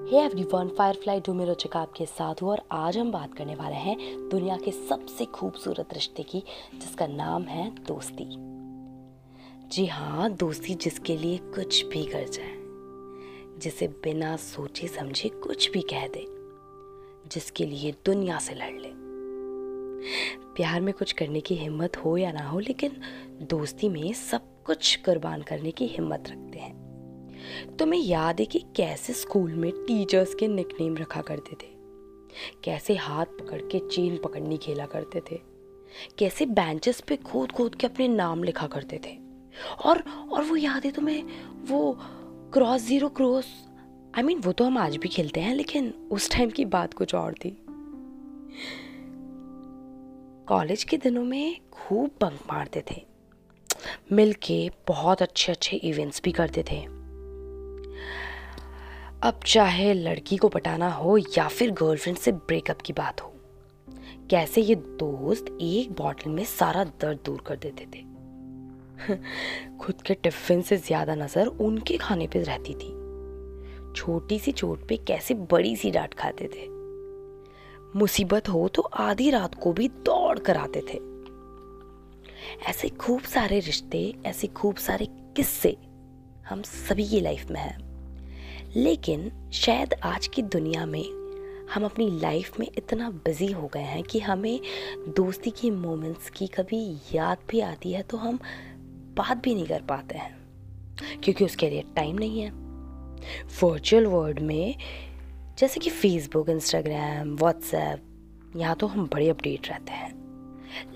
Hey everyone Firefly डूमेरो चिकाब के साथ हूँ और आज हम बात करने वाले हैं दुनिया के सबसे खूबसूरत रिश्ते की, जिसका नाम है दोस्ती। जी हाँ दोस्ती जिसके लिए कुछ भी कर जाए, जिसे बिना सोचे समझे कुछ भी कह दे, जिसके लिए दुनिया से लड़ ले। प्यार में कुछ करने की हिम्मत हो या ना हो, लेकिन दोस्ती में सब कुछ कुर्बान करने की हिम्मत रखते हैं। तुम्हें याद है कि कैसे स्कूल में टीचर्स के निकनेम रखा करते थे? कैसे हाथ पकड़ के चेन पकड़नी खेला करते थे? कैसे बेंचेस पे खोद खोद के अपने नाम लिखा करते थे? और और वो याद है तुम्हें वो cross zero cross I mean वो तो हम आज भी खेलते हैं, लेकिन उस टाइम की बात कुछ और थी। कॉलेज के दिनों में खूब बंक मारते थे। मिलके बहुत अच्छे अच्छे इवेंट्स भी करते थे। अब चाहे लड़की को पटाना हो या फिर गर्लफ्रेंड से ब्रेकअप की बात हो, कैसे ये दोस्त एक बॉटल में सारा दर्द दूर कर देते थे? खुद के टिफ़िन से ज़्यादा नज़र उनके खाने पे रहती थी। छोटी सी चोट पे कैसे बड़ी सी डांट खाते थे। मुसीबत हो तो आधी रात को भी दौड़ कर आते थे। ऐसे खूब सारे रिश्ते, ऐसे खूब सारे किस्से हम सभी की लाइफ में हैं। लेकिन शायद आज की दुनिया में हम अपनी लाइफ में इतना बिज़ी हो गए हैं कि हमें दोस्ती की मोमेंट्स की कभी याद भी आती है तो हम बात भी नहीं कर पाते हैं। क्योंकि उसके लिए टाइम नहीं है। वर्चुअल वर्ल्ड में जैसे कि फेसबुक इंस्टाग्राम व्हाट्सएप यहाँ तो हम बड़े अपडेट रहते हैं।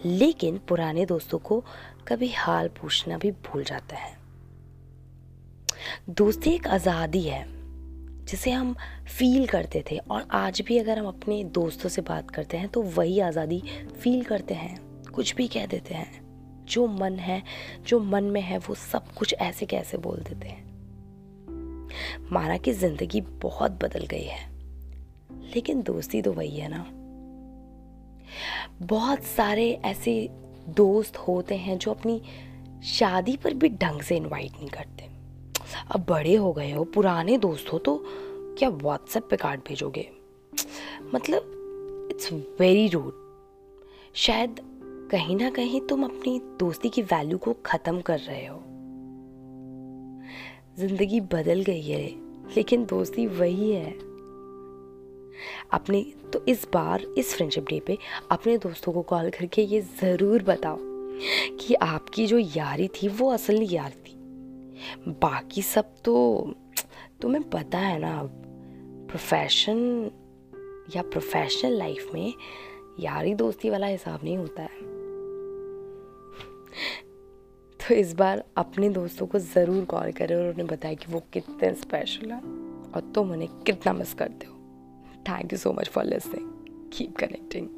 लेकिन पुराने दोस्तों को कभी हाल पूछना भी भूल जाता है। दोस्ती एक आज़ादी है। जिसे हम फील करते थे। और आज भी अगर हम अपने दोस्तों से बात करते हैं तो वही आज़ादी फील करते हैं। कुछ भी कह देते हैं। जो मन है, जो मन में है, वो सब कुछ ऐसे कैसे बोल देते हैं। माना कि ज़िंदगी बहुत बदल गई है। लेकिन दोस्ती तो वही है ना। बहुत सारे ऐसे दोस्त होते हैं, जो अपनी शादी पर भी ढंग से इनवाइट नहीं करते। अब बड़े हो गए हो, पुराने दोस्त हो तो क्या व्हाट्सएप पे कार्ड भेजोगे? मतलब इट्स वेरी रूड शायद कहीं ना कहीं तुम अपनी दोस्ती की वैल्यू को ख़त्म कर रहे हो। ज़िंदगी बदल गई है, लेकिन दोस्ती वही है। अपने तो इस बार, इस फ्रेंडशिप डे पे अपने दोस्तों को कॉल करके ये ज़रूर बताओ कि आपकी जो यारी थी, वो असली यार थी। बाकी सब तो तुम्हें पता है ना प्रोफेशन या प्रोफेशनल लाइफ में यारी दोस्ती वाला हिसाब नहीं होता है। तो इस बार अपने दोस्तों को ज़रूर कॉल करें और उन्हें बताएँ कि वो कितने स्पेशल है और तुम उन्हें कितना मिस करते हो। Thank you so much for listening keep connecting